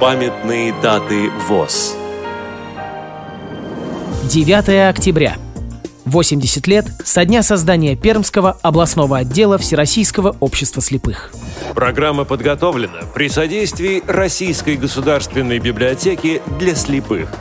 Памятные даты ВОЗ. 9 октября. 80 лет со дня создания Пермского областного отдела Всероссийского общества слепых. Программа подготовлена при содействии Российской государственной библиотеки для слепых –